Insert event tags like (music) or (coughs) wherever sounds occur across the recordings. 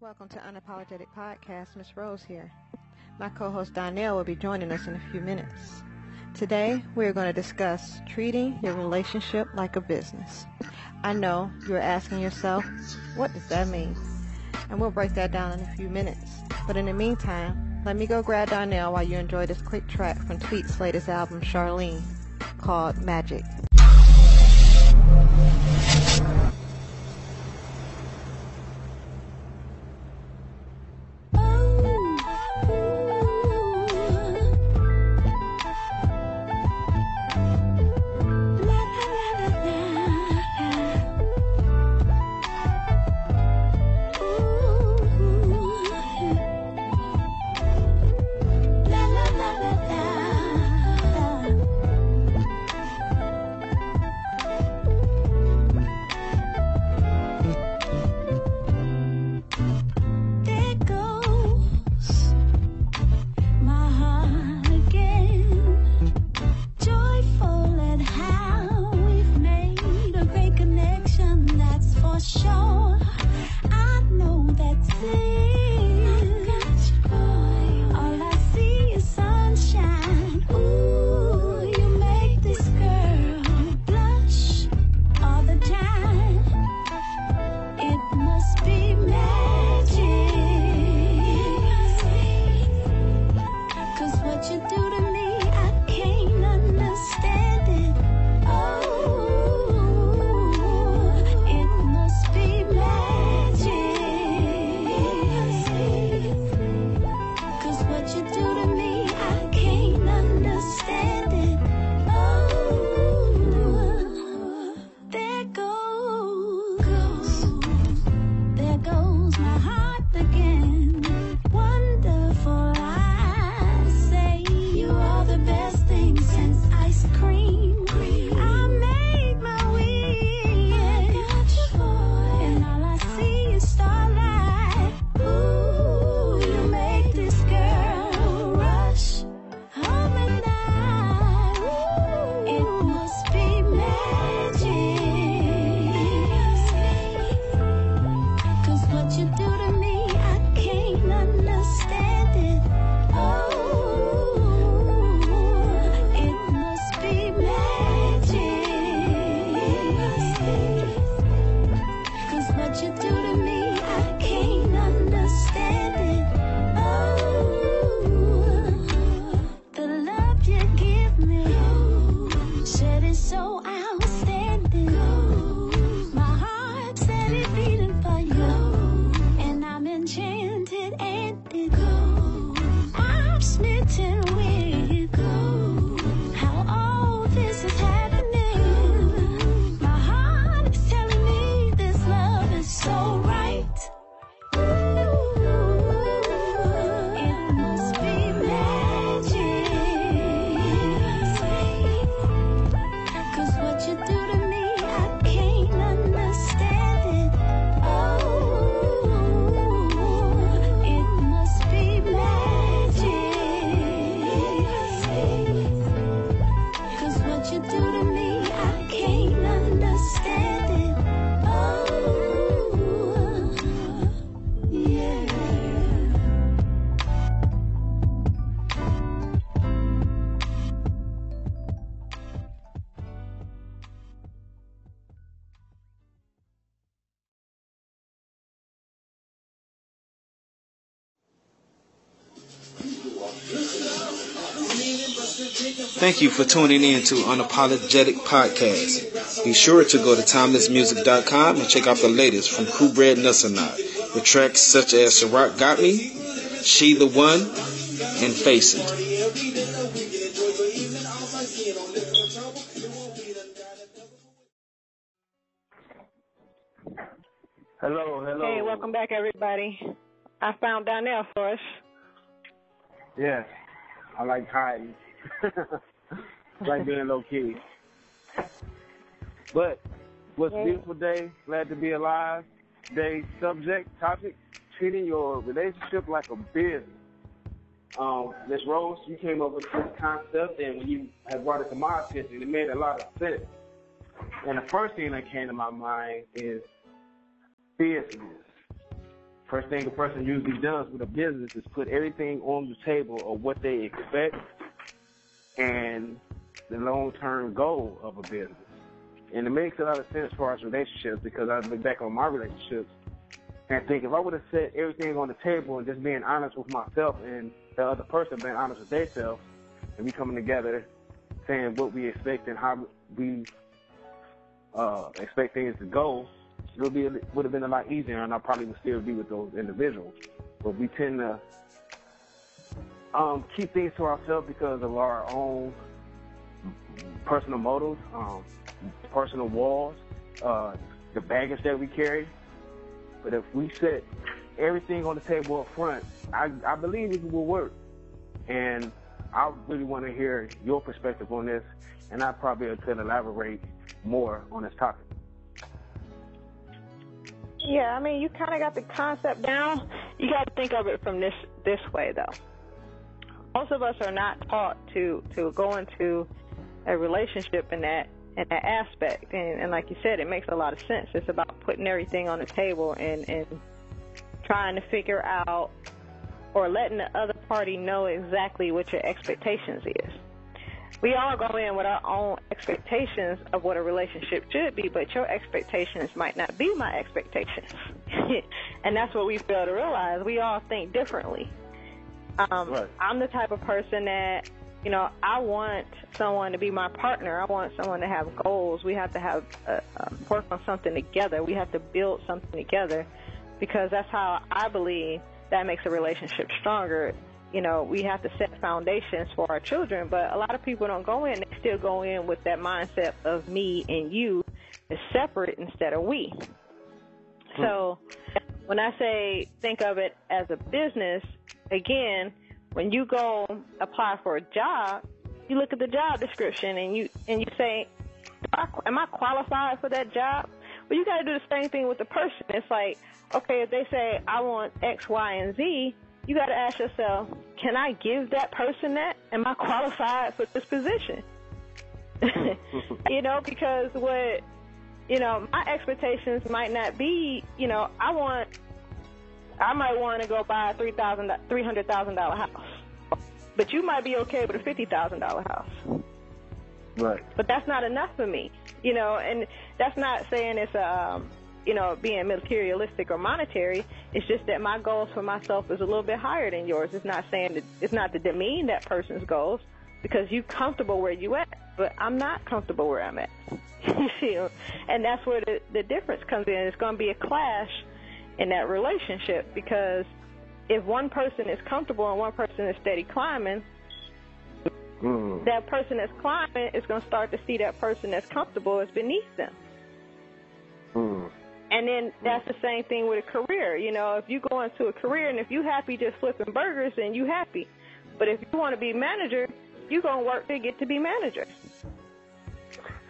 Welcome to Unapologetic Podcast. Miss Rose here. My co-host Donnell will be joining us in a few minutes. Today, we are going to discuss treating your relationship like a business. I know you're asking yourself, what does that mean? And we'll break that down in a few minutes. But in the meantime, let me go grab Donnell while you enjoy this quick track from Tweet's latest album, Charlene, called Magic. Thank you for tuning in to Unapologetic Podcast. Be sure to go to timelessmusic.com and check out the latest from Crew Bred Nussanot with tracks such as Ciroc Got Me, She the One, and Face It. Hello, hello. Hey, welcome back, everybody. I found Donnell for us. Yes, I like hiding. (laughs) like being low key. But what's Yeah. beautiful day? Glad to be alive. Today's subject topic: treating your relationship like a business. Um, Miss Rose, you came up with this concept, and when you had brought it to my attention, it made a lot of sense. And the first thing that came to my mind is business. first thing a person usually does with a business is put everything on the table of what they expect and the long-term goal of a business. And it makes a lot of sense for our relationships because I look back on my relationships and think if I would have set everything on the table and just being honest with myself and the other person being honest with themselves and we coming together saying what we expect and how we uh, expect things to go, it would be would have been a lot easier, and I probably would still be with those individuals. But we tend to um, keep things to ourselves because of our own personal motives, um, personal walls, uh, the baggage that we carry. But if we set everything on the table up front, I, I believe it will work. And I really want to hear your perspective on this, and I probably could elaborate more on this topic. Yeah, I mean, you kind of got the concept down. You got to think of it from this this way, though. Most of us are not taught to to go into a relationship in that in that aspect, and, and like you said, it makes a lot of sense. It's about putting everything on the table and and trying to figure out or letting the other party know exactly what your expectations is we all go in with our own expectations of what a relationship should be, but your expectations might not be my expectations. (laughs) and that's what we fail to realize. We all think differently. Um, right. I'm the type of person that, you know, I want someone to be my partner. I want someone to have goals. We have to have uh, uh, work on something together. We have to build something together because that's how I believe that makes a relationship stronger you know, we have to set foundations for our children, but a lot of people don't go in, they still go in with that mindset of me and you is separate instead of we. Hmm. So when I say think of it as a business, again, when you go apply for a job, you look at the job description and you and you say, am I qualified for that job? Well, you got to do the same thing with the person. It's like, okay, if they say I want X, Y, and Z, you got to ask yourself, can I give that person that? Am I qualified for this position? (laughs) you know, because what, you know, my expectations might not be, you know, I want, I might want to go buy a three thousand, three hundred thousand dollar house, but you might be okay with a fifty thousand dollar house. Right. But that's not enough for me, you know, and that's not saying it's a, um, you know, being materialistic or monetary. It's just that my goals for myself is a little bit higher than yours. It's not saying that it's not to demean that person's goals because you're comfortable where you at, but I'm not comfortable where I'm at. (laughs) you and that's where the, the difference comes in. It's going to be a clash in that relationship because if one person is comfortable and one person is steady climbing, mm. that person that's climbing is going to start to see that person that's comfortable as beneath them. Mm. And then that's the same thing with a career. You know, if you go into a career and if you happy just flipping burgers, then you happy. But if you want to be manager, you gonna work to get to be manager.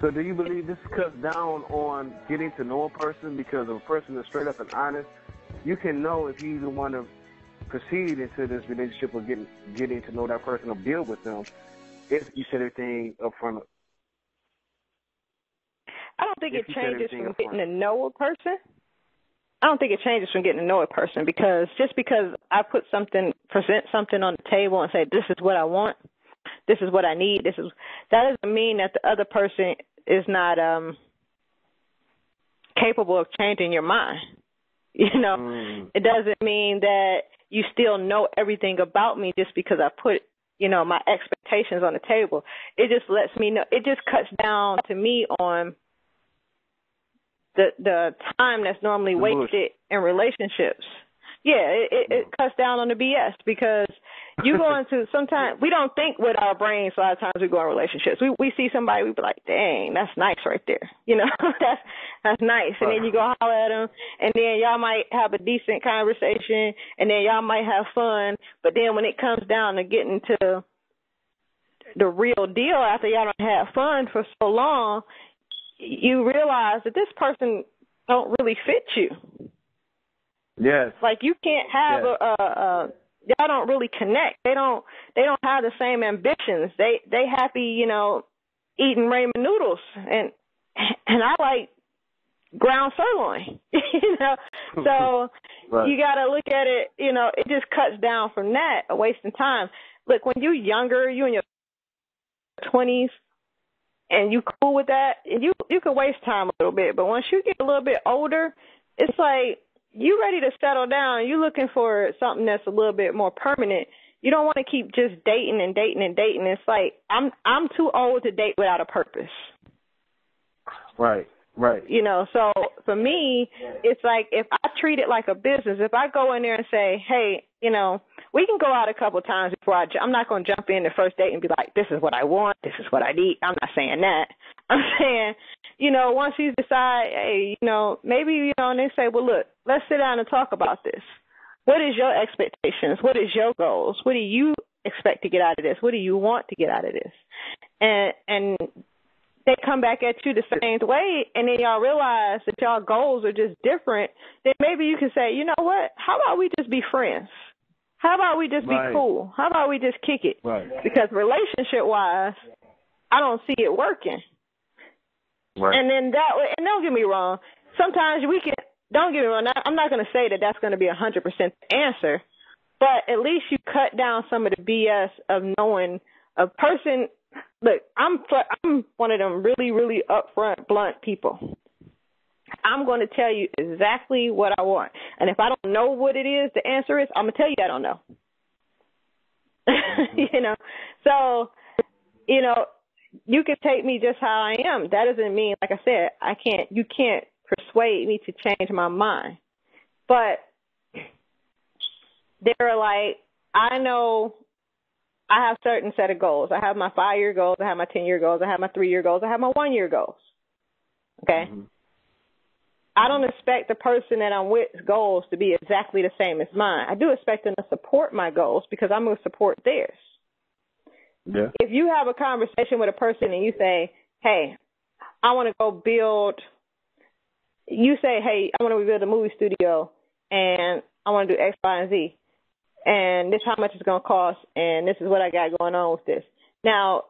So do you believe this cuts down on getting to know a person because if a person is straight up and honest, you can know if you even want to proceed into this relationship or getting getting to know that person or build with them if you set everything up front I don't think it changes from getting to know a person. I don't think it changes from getting to know a person because just because I put something, present something on the table and say, this is what I want, this is what I need, this is, that doesn't mean that the other person is not, um, capable of changing your mind. (laughs) You know, mm. it doesn't mean that you still know everything about me just because I put, you know, my expectations on the table. It just lets me know, it just cuts down to me on the the time that's normally wasted in relationships. Yeah, it, it, it cuts down on the BS because you go (laughs) into sometimes we don't think with our brains. A lot of times we go in relationships. We we see somebody, we be like, "Dang, that's nice right there." (laughs) You know, (laughs) that's that's nice. And then you go holler at them, and then y'all might have a decent conversation, and then y'all might have fun. But then when it comes down to getting to the real deal after y'all don't have fun for so long, you realize that this person don't really fit you. Yes. Like you can't have yes. a, a, a y'all don't really connect. They don't they don't have the same ambitions. They they happy, you know, eating ramen noodles and and I like ground sirloin. (laughs) you know. So (laughs) Right. you got to look at it. You know, it just cuts down from that, a wasting time. Look, when you're younger, you in your twenties, and you cool with that, and you you can waste time a little bit. But once you get a little bit older, it's like you ready to settle down. You're looking for something that's a little bit more permanent. You don't want to keep just dating and dating and dating. It's like I'm I'm too old to date without a purpose. Right. Right. You know, so for me, it's like if I treat it like a business, if I go in there and say, hey, you know, we can go out a couple times before I, I'm not going to jump in the first date and be like, this is what I want, this is what I need. I'm not saying that. (laughs) I'm saying, you know, once you decide, hey, you know, maybe, you know, and they say, well, look, let's sit down and talk about this. What is your expectations? What is your goals? What do you expect to get out of this? What do you want to get out of this? And, and they come back at you the same way and then y'all realize that y'all goals are just different, then maybe you can say, you know what, how about we just be friends? How about we just Right. be cool? How about we just kick it? Right. Because relationship wise, I don't see it working. Right. And then that way, and don't get me wrong, sometimes we can, don't get me wrong, I'm not going to say that that's going to be a 100% answer, but at least you cut down some of the BS of knowing a person. Look, I'm I'm one of them really really upfront blunt people. I'm going to tell you exactly what I want, and if I don't know what it is, the answer is I'm gonna tell you I don't know. (laughs) Mm-hmm. you know, so you know, you can take me just how I am. That doesn't mean, like I said, I can't. You can't persuade me to change my mind, but they're like, I know I have certain set of goals. I have my five year goals, I have my ten year goals, I have my three year goals, I have my one year goals. Okay? Mhm. I don't expect the person that I'm with goals to be exactly the same as mine. I do expect them to support my goals because I'm going to support theirs. Yeah. If you have a conversation with a person and you say, "Hey, I want to go build," you say, "Hey, I want to build a movie studio and I want to do X, Y, and Z, and this is how much it's going to cost, and this is what I got going on with this." Now,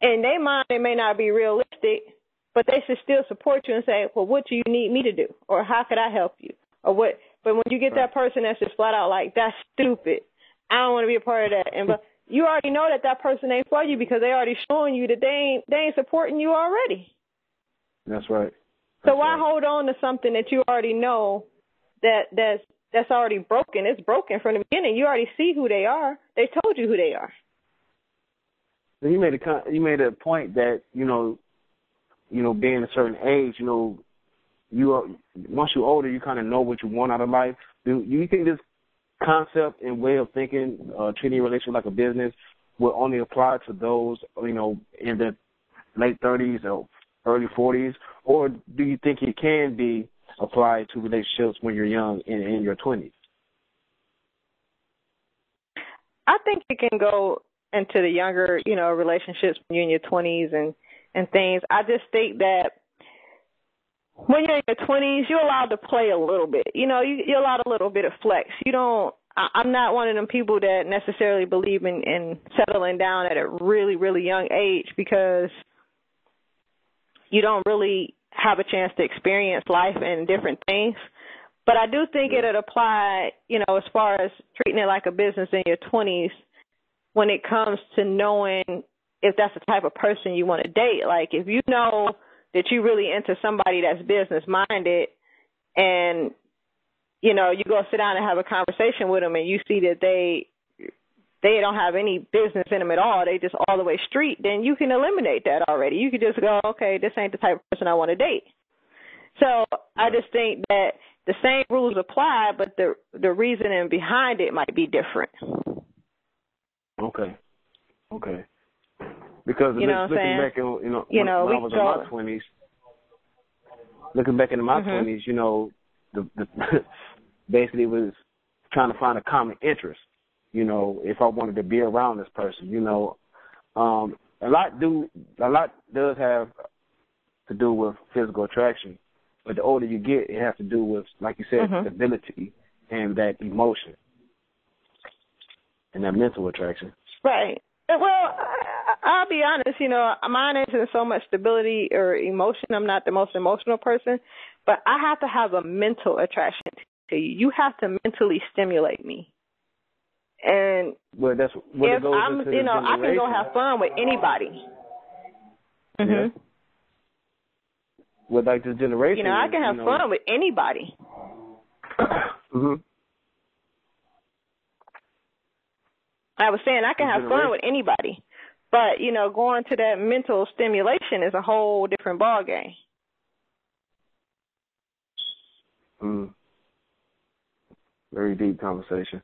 in their mind, it may not be realistic, but they should still support you and say, "Well, what do you need me to do, or how could I help you, or what?" But when you get that person that's just flat out like, "That's stupid," I don't want to be a part of that, and but you already know that that person ain't for you because they already showing you that they ain't they ain't supporting you already. That's right. So why right. hold on to something that you already know that that's that's already broken? It's broken from the beginning. You already see who they are. They told you who they are. You made a you made a point that you know, you know, being a certain age, you know, you are, once you're older, you kind of know what you want out of life. Do you think this concept and way of thinking, uh, treating a relationship like a business, will only apply to those you know in their late 30s or early 40s, or do you think it can be applied to relationships when you're young and in your 20s? I think it can go into the younger, you know, relationships when you're in your twenties and and things. I just think that when you're in your twenties, you're allowed to play a little bit. You know, you, you're allowed a little bit of flex. You don't. I, I'm not one of them people that necessarily believe in in settling down at a really really young age because you don't really have a chance to experience life and different things. But I do think it'd apply, you know, as far as treating it like a business in your 20s when it comes to knowing if that's the type of person you want to date. Like if you know that you really into somebody that's business minded and you know, you go sit down and have a conversation with them and you see that they they don't have any business in them at all. They just all the way street. Then you can eliminate that already. You can just go, okay, this ain't the type of person I want to date. So I just think that the same rules apply, but the the reasoning behind it might be different. Okay. Okay. Because You know look- what I'm looking saying? back, in, you know, You when, know, when I was in my twenties, looking back into my Mhm. 20s you know, the, the (laughs) basically it was trying to find a common interest you know, if I wanted to be around this person, you know. Um, a lot do a lot does have to do with physical attraction, but the older you get, it has to do with, like you said, mm-hmm. stability and that emotion and that mental attraction. Right. Well, I'll be honest. You know, mine isn't so much stability or emotion. I'm not the most emotional person, but I have to have a mental attraction to you. You have to mentally stimulate me. And well, that's what if I'm, you know, I can go have fun with anybody. Mhm. Yeah. Mm-hmm. With like this generation, you know, I can have you know, fun with anybody. (coughs) mhm. I was saying I can have fun with anybody, but you know, going to that mental stimulation is a whole different ball game. Mm. Very deep conversation.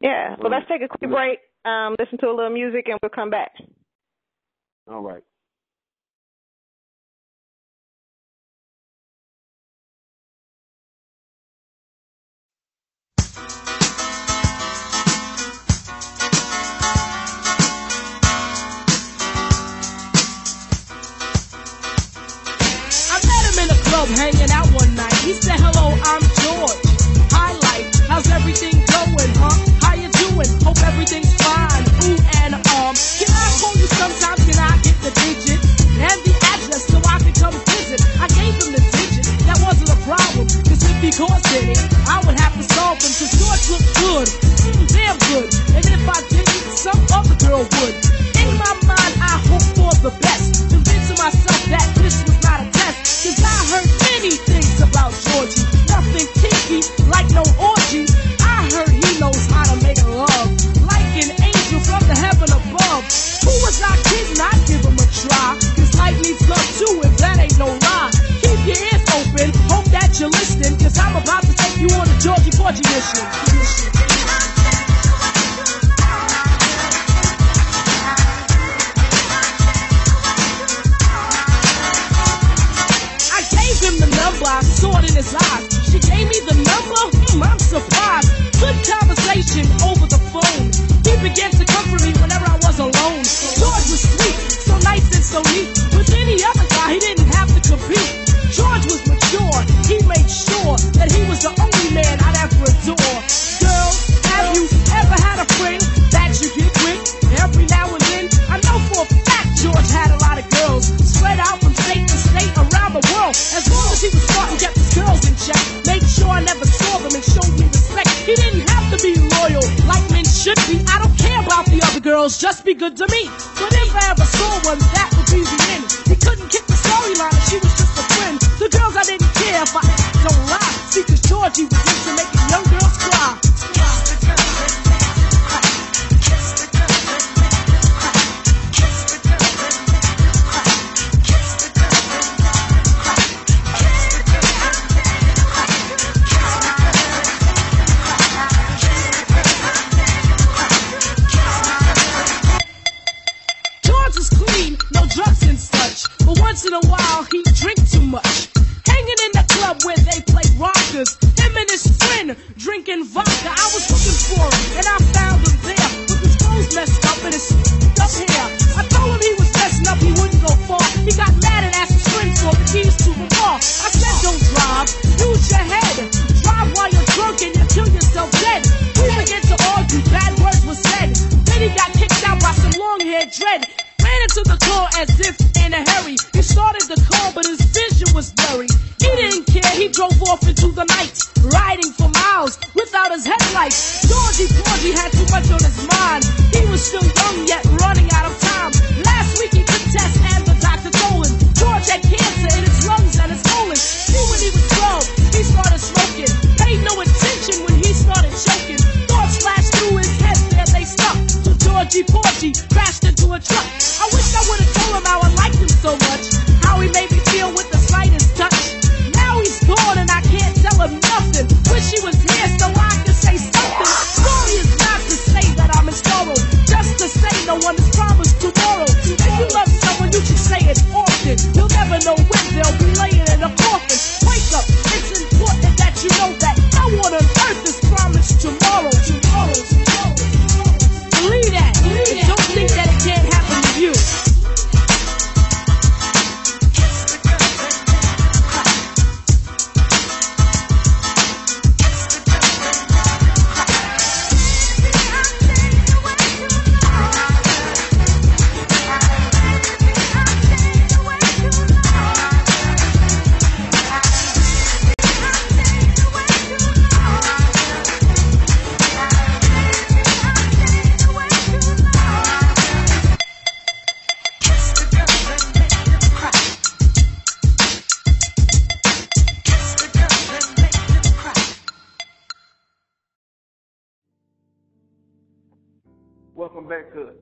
Yeah. Well, let's take a quick break, um, listen to a little music, and we'll come back. All right. I met him in a club, hanging out one night. He said, Hello, I'm Hope everything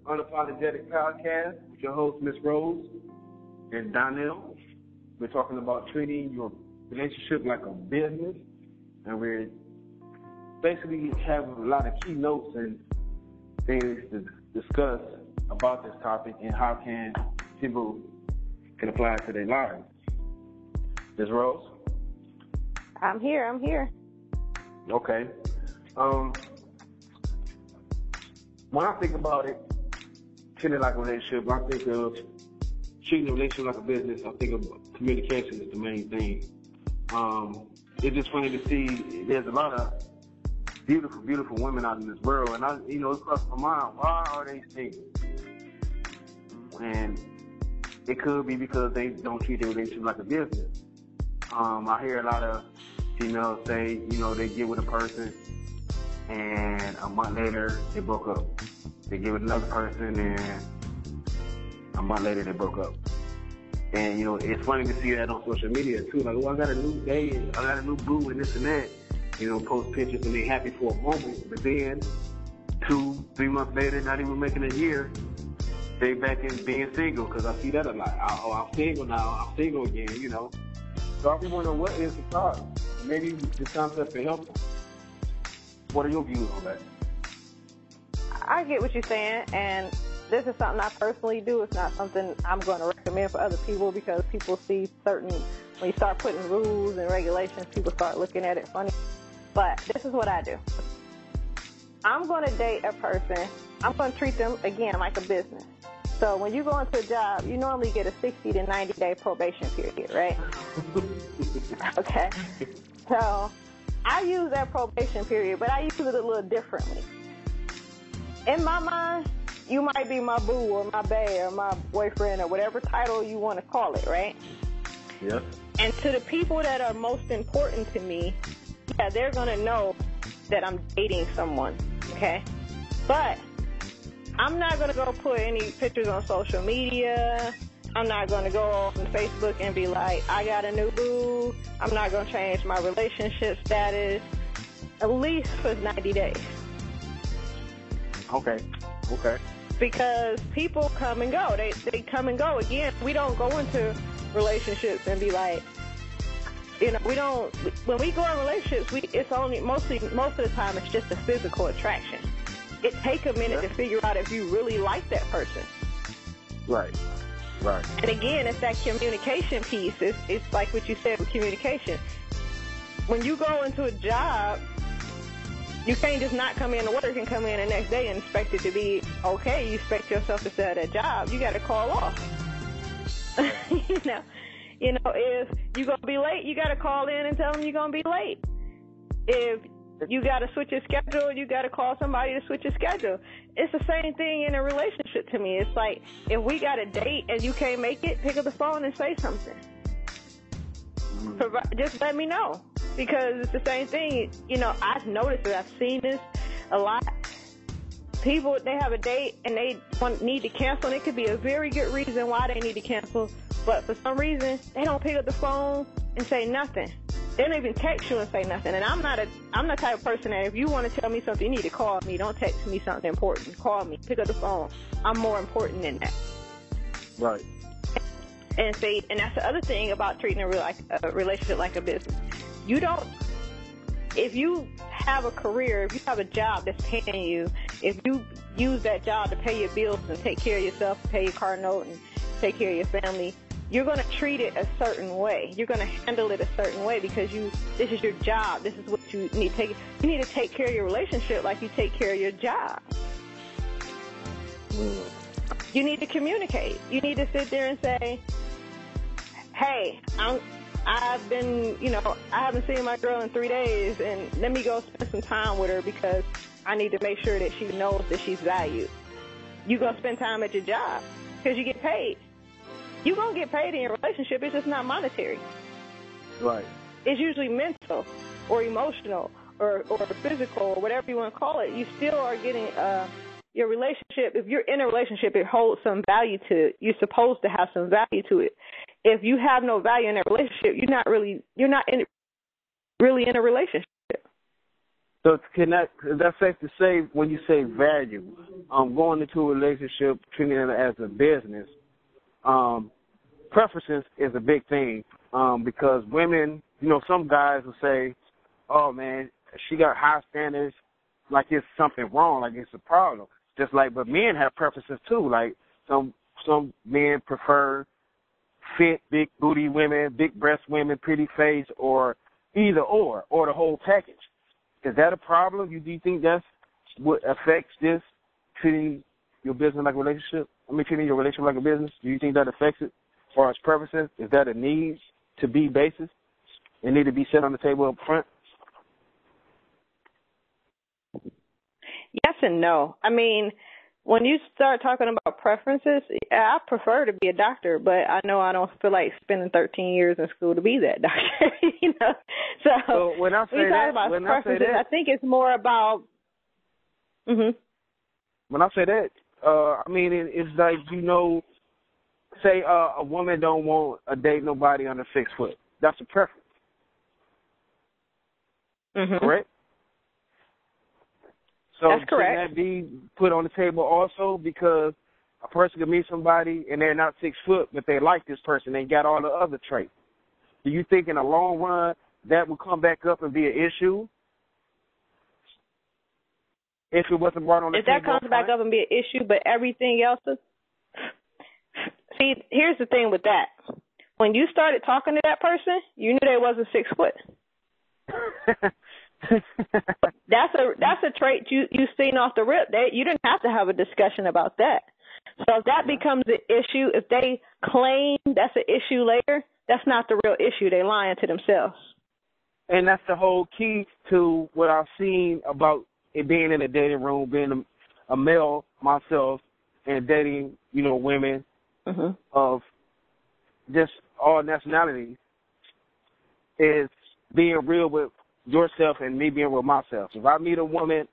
Unapologetic Podcast with your host, Miss Rose and Donnell. We're talking about treating your relationship like a business, and we're basically have a lot of keynotes and things to discuss about this topic and how can people can apply it to their lives. Ms. Rose? I'm here. I'm here. Okay. Um, when I think about it, treating like a relationship, I think of treating a relationship like a business. I think of communication is the main thing. Um, it's just funny to see there's a lot of beautiful, beautiful women out in this world, and I, you know, it crossed my mind. Why are they single? And it could be because they don't treat their relationship like a business. Um, I hear a lot of females say, you know, they get with a person and a month later they broke up. They get with another person and a month later they broke up. And you know, it's funny to see that on social media too. Like, oh, I got a new day, I got a new boo, and this and that. You know, post pictures and they happy for a moment, but then two, three months later, not even making a year, they back in being single because I see that a lot. I, oh, I'm single now. I'm single again. You know. So I be wondering what is the cause. Maybe the concept can help. What are your views on that? I get what you're saying, and this is something I personally do. It's not something I'm going to recommend for other people because people see certain, when you start putting rules and regulations, people start looking at it funny. But this is what I do. I'm going to date a person. I'm going to treat them, again, like a business. So when you go into a job, you normally get a 60 to 90 day probation period, right? (laughs) okay. So I use that probation period, but I use it a little differently. In my mind, you might be my boo or my bae or my boyfriend or whatever title you want to call it, right? Yep. And to the people that are most important to me, yeah, they're going to know that I'm dating someone, okay? But I'm not going to go put any pictures on social media. I'm not going to go on Facebook and be like, I got a new boo. I'm not going to change my relationship status at least for 90 days. Okay. Okay. Because people come and go. They they come and go. Again, we don't go into relationships and be like, you know, we don't. When we go in relationships, we it's only mostly most of the time it's just a physical attraction. It take a minute Yeah. to figure out if you really like that person. Right. Right. And again, it's that communication piece. It's, it's like what you said with communication. When you go into a job, you can't just not come in to work and come in the next day and expect it to be okay. You expect yourself to stay at that job. You got to call off. (laughs) you know, you know, if you're gonna be late, you got to call in and tell them you're gonna be late. If you got to switch your schedule, you got to call somebody to switch your schedule. It's the same thing in a relationship to me. It's like if we got a date and you can't make it, pick up the phone and say something. Mm-hmm. Provi- just let me know because it's the same thing. You know, I've noticed it. I've seen this a lot. People they have a date and they want, need to cancel, and it could be a very good reason why they need to cancel. But for some reason, they don't pick up the phone and say nothing. They don't even text you and say nothing. And I'm not a I'm the type of person that if you want to tell me something, you need to call me. Don't text me something important. Call me. Pick up the phone. I'm more important than that. Right. And say, and that's the other thing about treating a, real, like, a relationship like a business. You don't, if you have a career, if you have a job that's paying you, if you use that job to pay your bills and take care of yourself, pay your car note and take care of your family, you're going to treat it a certain way. You're going to handle it a certain way because you, this is your job. This is what you need to take. You need to take care of your relationship like you take care of your job. You need to communicate. You need to sit there and say, hey, I'm, I've been, you know, I haven't seen my girl in three days, and let me go spend some time with her because I need to make sure that she knows that she's valued. You gonna spend time at your job because you get paid. You gonna get paid in your relationship. It's just not monetary. Right. It's usually mental or emotional or, or physical or whatever you want to call it. You still are getting uh, your relationship. If you're in a relationship, it holds some value to it. You're supposed to have some value to it. If you have no value in that relationship, you're not really you're not in really in a relationship. So can that is that safe to say when you say value, um, going into a relationship, treating it as a business, um, preferences is a big thing um, because women, you know, some guys will say, "Oh man, she got high standards, like it's something wrong, like it's a problem." Just like, but men have preferences too. Like some some men prefer fit, big booty women, big breast women, pretty face, or either or, or the whole package. Is that a problem? You do you think that's what affects this treating your business like a relationship? I mean, treating your relationship like a business. Do you think that affects it as far as purposes? Is that a need to be basis? It need to be set on the table up front. Yes and no. I mean, when you start talking about preferences, I prefer to be a doctor, but I know I don't feel like spending 13 years in school to be that (laughs) doctor. you know, so, so when I say when that, about when preferences, I say that, I think it's more about. Mhm. When I say that, uh, I mean it, it's like you know, say uh, a woman don't want to date nobody on under six foot. That's a preference, Mhm. correct? So That's correct. Shouldn't that be put on the table also because a person could meet somebody and they're not six foot, but they like this person. They got all the other traits. Do you think in the long run that will come back up and be an issue? If it wasn't brought on the If that comes back up and be an issue, but everything else is. See, here's the thing with that. When you started talking to that person, you knew they wasn't six foot. (laughs) (laughs) That's a that's a trait you you've seen off the rip. They you didn't have to have a discussion about that. So if that becomes an issue, if they claim that's an issue later, that's not the real issue. They're lying to themselves. and that's the whole key to what I've seen about it being in a dating room, being a, a male myself, and dating, you know, women hmm of just all nationalities is being real with yourself and me being with myself. If I meet a woman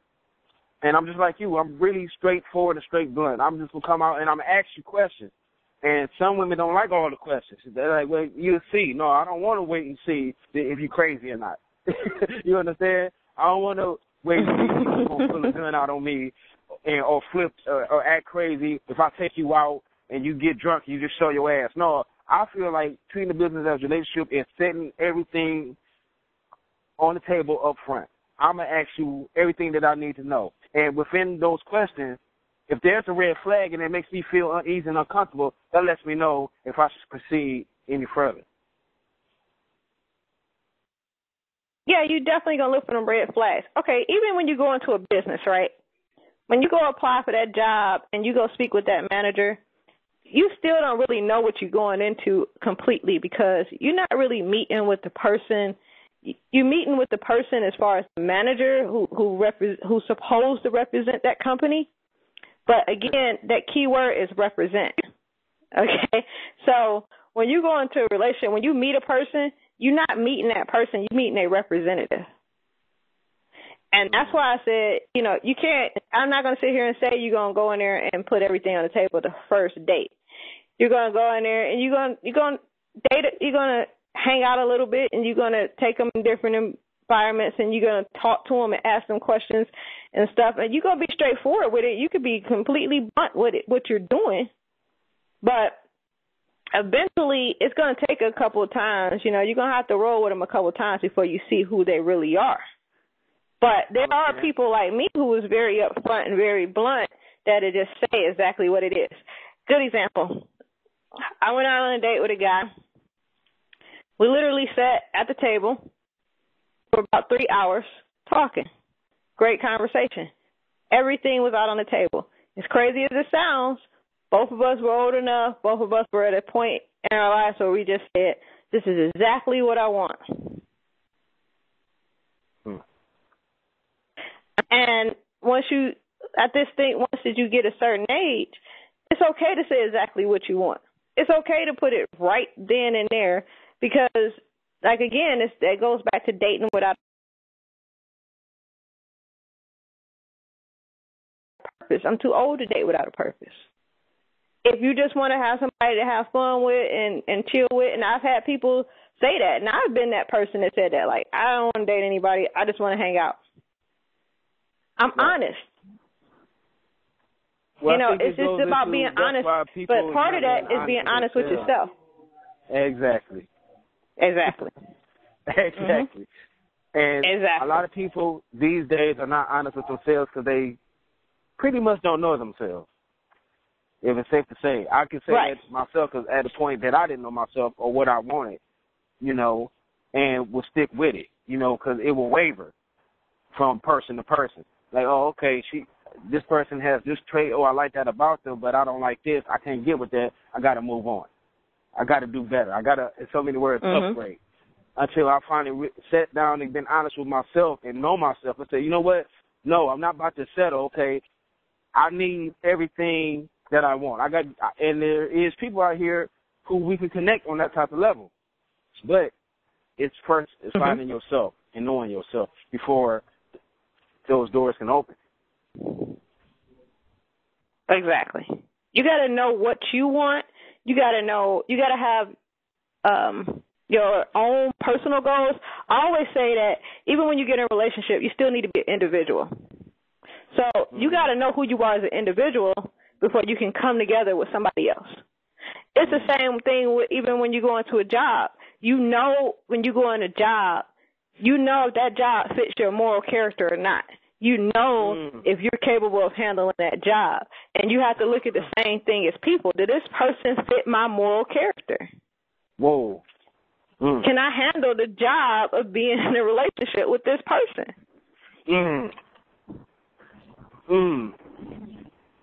and I'm just like you, I'm really straightforward and straight blunt. I'm just gonna come out and I'm gonna ask you questions. And some women don't like all the questions. They're like, well, you'll see. No, I don't want to wait and see if you're crazy or not. (laughs) you understand? I don't want to wait and see if you're to pull a gun out on me and or flip uh, or act crazy if I take you out and you get drunk you just show your ass. No, I feel like treating the business as a relationship and setting everything on the table up front. I'm to ask you everything that I need to know. And within those questions, if there's a red flag and it makes me feel uneasy and uncomfortable, that lets me know if I should proceed any further. Yeah, you definitely gonna look for them red flags. Okay, even when you go into a business, right? When you go apply for that job and you go speak with that manager, you still don't really know what you're going into completely because you're not really meeting with the person. You're meeting with the person as far as the manager who who repre- who's supposed to represent that company. But again, that key word is represent. (laughs) Okay, so when you go into a relationship, when you meet a person, you're not meeting that person, you're meeting a representative. And that's why I said, you know, you can't, I'm not going to sit here and say you're going to go in there and put everything on the table the first date. You're going to go in there and you're going to, you're to date, you're going to hang out a little bit and you're going to take them in different environments and you're going to talk to them and ask them questions and stuff. And you're going to be straightforward with it. You could be completely blunt with it, what you're doing. But eventually it's going to take a couple of times. You know, you're going to have to roll with them a couple of times before you see who they really are. But there are people like me who is very upfront and very blunt that it just say exactly what it is. Good example. I went out on a date with a guy. We literally sat at the table for about three hours talking. Great conversation. Everything was out on the table. As crazy as it sounds, both of us were old enough, both of us were at a point in our lives where we just said, This is exactly what I want. Hmm. And once you at this thing, once that you get a certain age, it's okay to say exactly what you want. It's okay to put it right then and there because, like again, it's, it goes back to dating without a purpose. I'm too old to date without a purpose. If you just want to have somebody to have fun with and and chill with, and I've had people say that, and I've been that person that said that, like I don't want to date anybody, I just want to hang out. I'm Right. honest. Well, you know, it it's just about into- being honest. But part of that is being honest with yourself. Exactly. Exactly. (laughs) exactly. Mm-hmm. And Exactly. a lot of people these days are not honest with themselves because they pretty much don't know themselves. If it's safe to say, I can say Right. that myself because at the point that I didn't know myself or what I wanted, you know, and will stick with it, you know, because it will waver from person to person. Like, oh, okay, she, this person has this trait. Oh, I like that about them, but I don't like this. I can't get with that. I got to move on. I got to do better. I got to, in so many words, Mhm. upgrade. Until I finally re- sat down and been honest with myself and know myself and say, you know what? No, I'm not about to settle. Okay, I need everything that I want. I got, and there is people out here who we can connect on that type of level. But it's first it's Mhm. finding yourself and knowing yourself before those doors can open. Exactly. You got to know what you want. You got to know. You got to have um your own personal goals. I always say that even when you get in a relationship, you still need to be an individual. So you got to know who you are as an individual before you can come together with somebody else. It's the same thing with even when you go into a job. You know when you go in a job, you know if that job fits your moral character or not. You know Mm. if you're capable of handling that job. And you have to look at the same thing as people. Did this person fit my moral character? Whoa. Mm. Can I handle the job of being in a relationship with this person? Mm. Mm.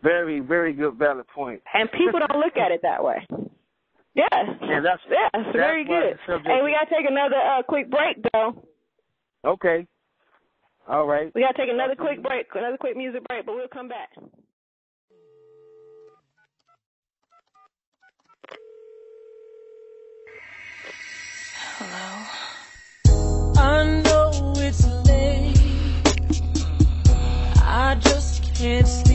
Very, very good, valid point. And people don't look at it that way. Yeah. And that's- yeah, it's that's very good. Hey, we gotta take another uh, quick break though. Okay. All right. We gotta take another quick break, another quick music break, but we'll come back. I know it's late. I just can't sleep.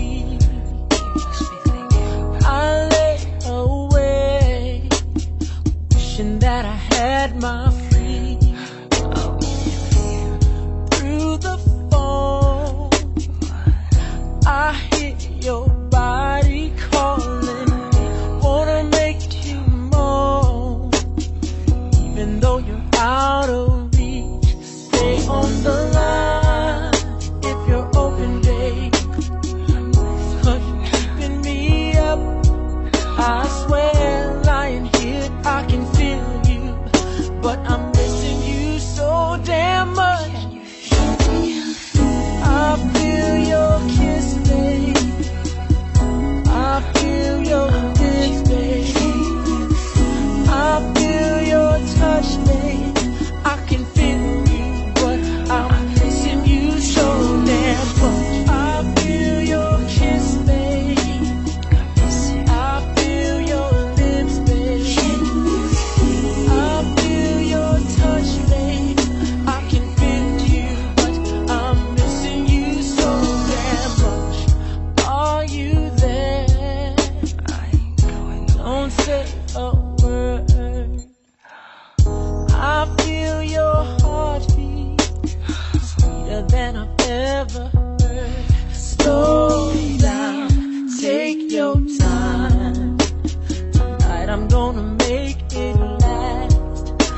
I'm gonna make it last,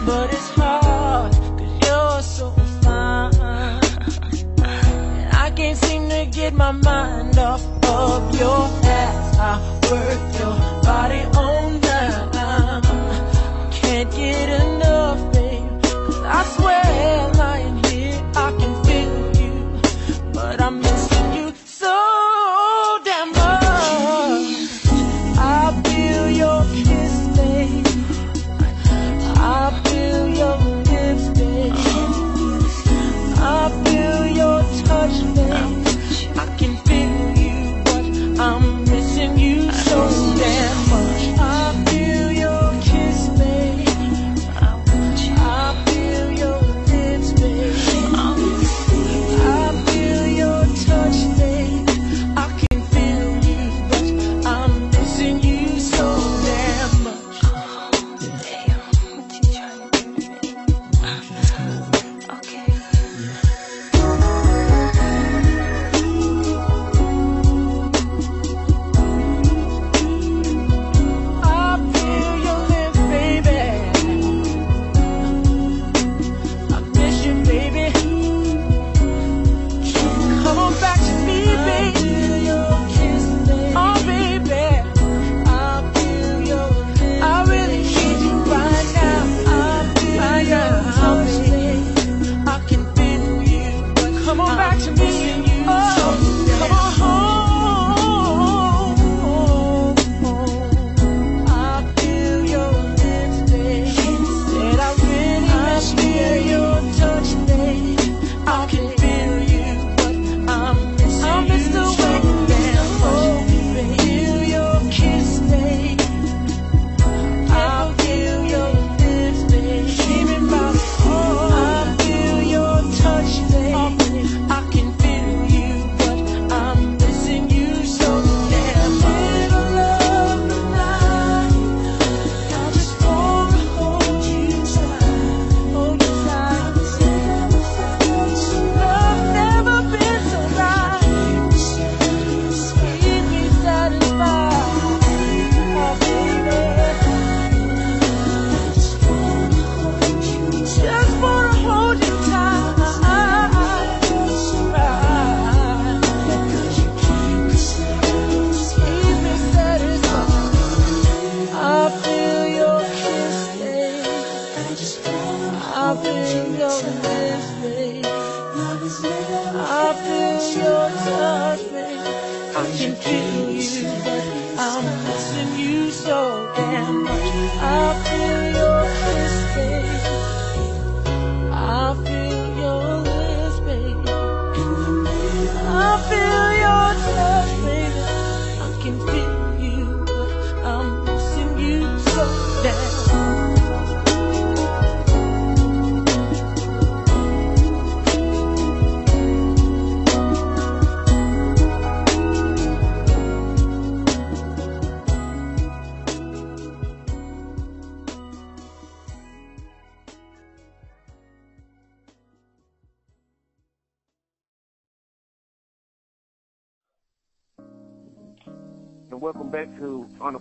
but it's hard cause you're so fine. And I can't seem to get my mind off of your ass. I work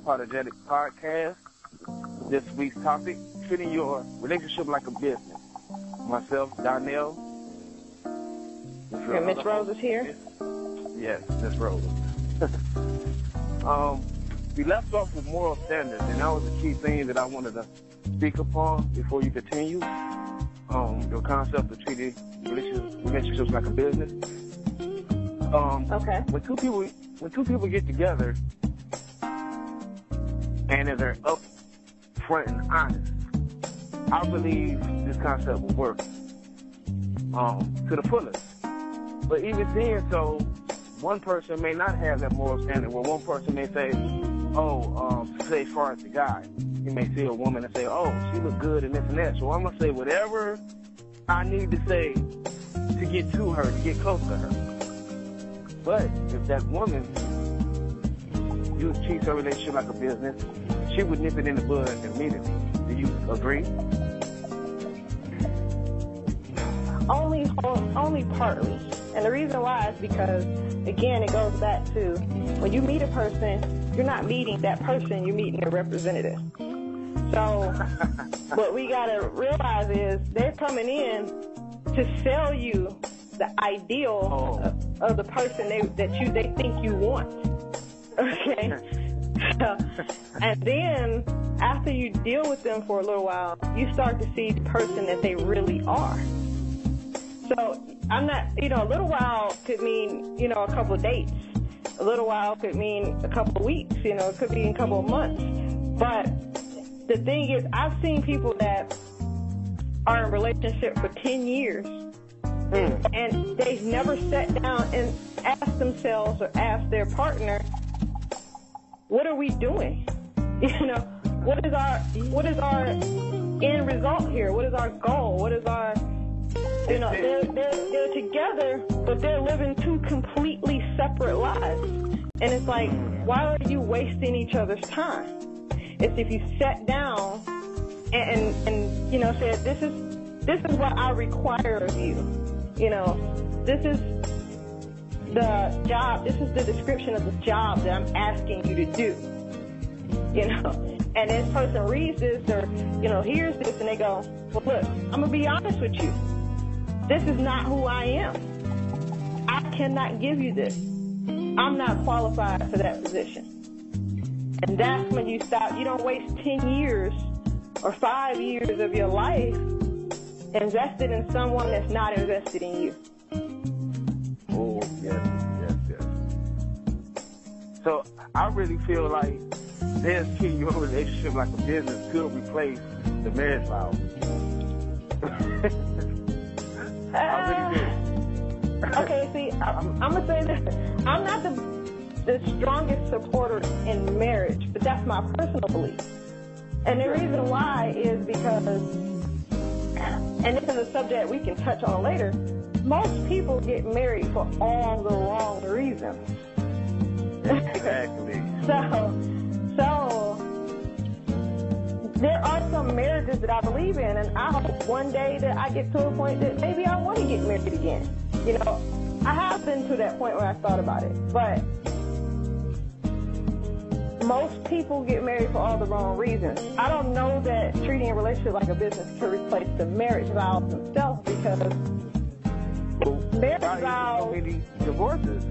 to Unapologetic Podcast. This week's topic, treating your relationship like a business. Myself, Donnell. And Miss Rose is here. Yes, Miss Rose. (laughs) um, we left off with moral standards, and that was the key thing that I wanted to speak upon before you continue. Um, your concept of treating relationships, relationships like a business. Um, Okay. when two people when two people get together and if they're up front and honest, I believe this concept will work um, to the fullest. But even then, so one person may not have that moral standard. Where one person may say, "Oh, um, say as far as the guy, he may see a woman and say, "Oh, she look good and this and that." So I'm gonna say whatever I need to say to get to her, to get close to her. But if that woman you treat her relationship like a business, she would nip it in the bud immediately. Do you agree? Only, only partly. And the reason why is because, again, it goes back to when you meet a person, you're not meeting that person, you're meeting a representative. So, (laughs) what we gotta realize is they're coming in to sell you the ideal Oh. of, of the person they, that you they think you want. Okay. (laughs) So, and then after you deal with them for a little while, you start to see the person that they really are. So I'm not, you know, a little while could mean, you know, a couple of dates. A little while could mean a couple of weeks, you know, it could be a couple of months. But the thing is, I've seen people that are in a relationship for 10 years hmm. and they've never sat down and asked themselves or asked their partner, what are we doing? (laughs) You know, what is our, what is our end result here? What is our goal? What is our, you know, they're, they're, they're together, but they're living two completely separate lives. And it's like, why are you wasting each other's time? It's if you sat down and, and, and you know, said, this is, this is what I require of you. You know, this is the job, this is the description of the job that I'm asking you to do. You know, and this person reads this or, you know, hears this and they go, well, look, I'm going to be honest with you. This is not who I am. I cannot give you this. I'm not qualified for that position. And that's when you stop. You don't waste 10 years or five years of your life invested in someone that's not invested in you. Yes, yes, yes. So I really feel like this treating your relationship like a business could replace the marriage vow. (laughs) I really do. Uh, okay, see, I'm, I'm gonna say this. I'm not the the strongest supporter in marriage, but that's my personal belief. And the reason why is because, and this is a subject we can touch on later. Most people get married for all the wrong reasons. Exactly. (laughs) So, so there are some marriages that I believe in, and I hope one day that I get to a point that maybe I want to get married again. You know, I have been to that point where I thought about it, but most people get married for all the wrong reasons. I don't know that treating a relationship like a business can replace the marriage vows themselves because Why is so many divorces?